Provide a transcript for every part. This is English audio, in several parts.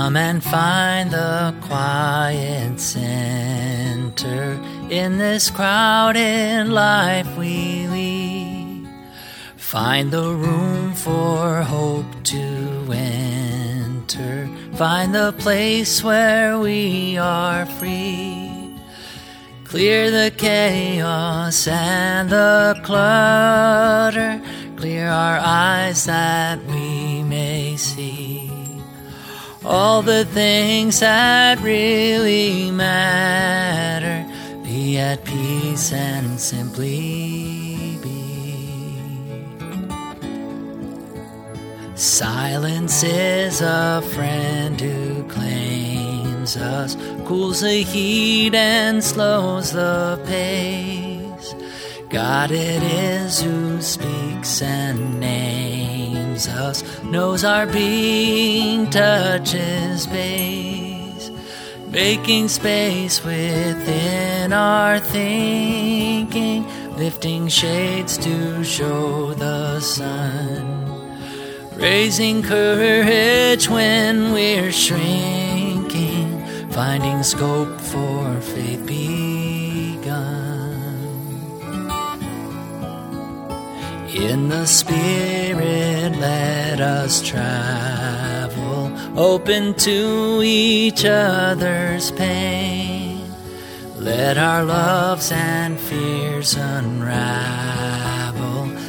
Come and find the quiet center in this crowded life we lead. Find the room for hope to enter. Find the place where we are free. Clear the chaos and the clutter. Clear our eyes that we may see all the things that really matter. Be at peace and simply be. Silence is a friend who claims us, cools the heat and slows the pace. God it is who speaks and names us, knows our being, touches base, making space within our thinking, lifting shades to show the sun, raising courage when we're shrinking, finding scope for faith In the Spirit, let us travel, open to each other's pain. Let our loves and fears unravel,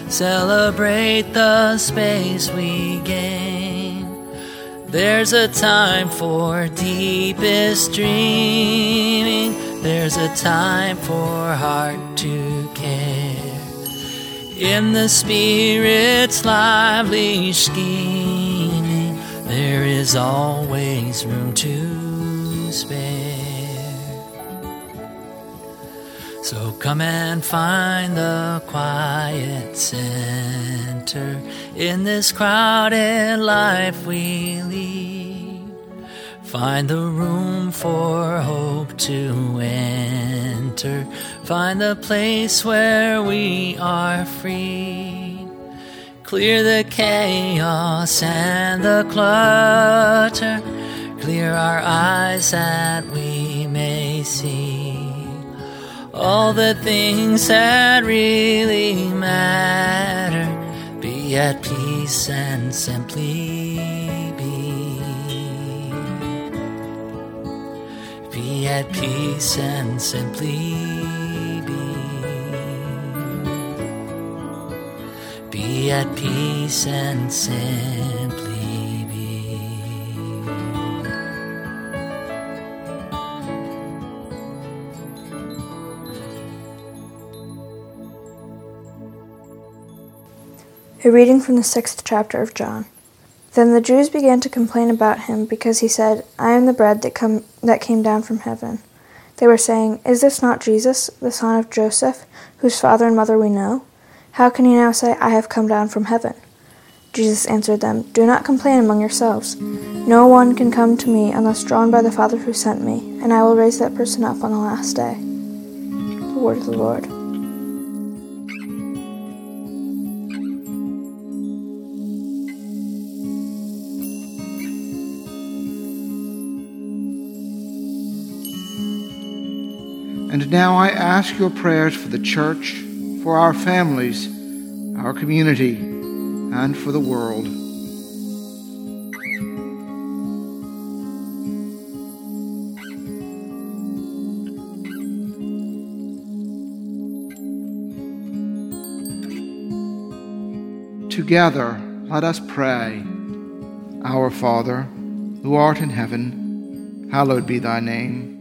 celebrate the space we gain. There's a time for deepest dreaming, there's a time for heart to care in the Spirit's lively scheming, there is always room to spare. So come and find the quiet center in this crowded life we lead. Find the room for hope to enter. Find the place where we are free. Clear the chaos and the clutter. Clear our eyes that we may see all the things that really matter. Be at peace and simply at peace and simply be. Be at peace and simply be. A reading from the sixth chapter of John. Then the Jews began to complain about him because he said, I am the bread that, come, that came down from heaven. They were saying, Is this not Jesus, the son of Joseph, whose father and mother we know? How can he now say, I have come down from heaven? Jesus answered them, Do not complain among yourselves. No one can come to me unless drawn by the Father who sent me, and I will raise that person up on the last day. The word of the Lord. And now I ask your prayers for the church, for our families, our community, and for the world. Together, let us pray. Our Father, who art in heaven, hallowed be thy name.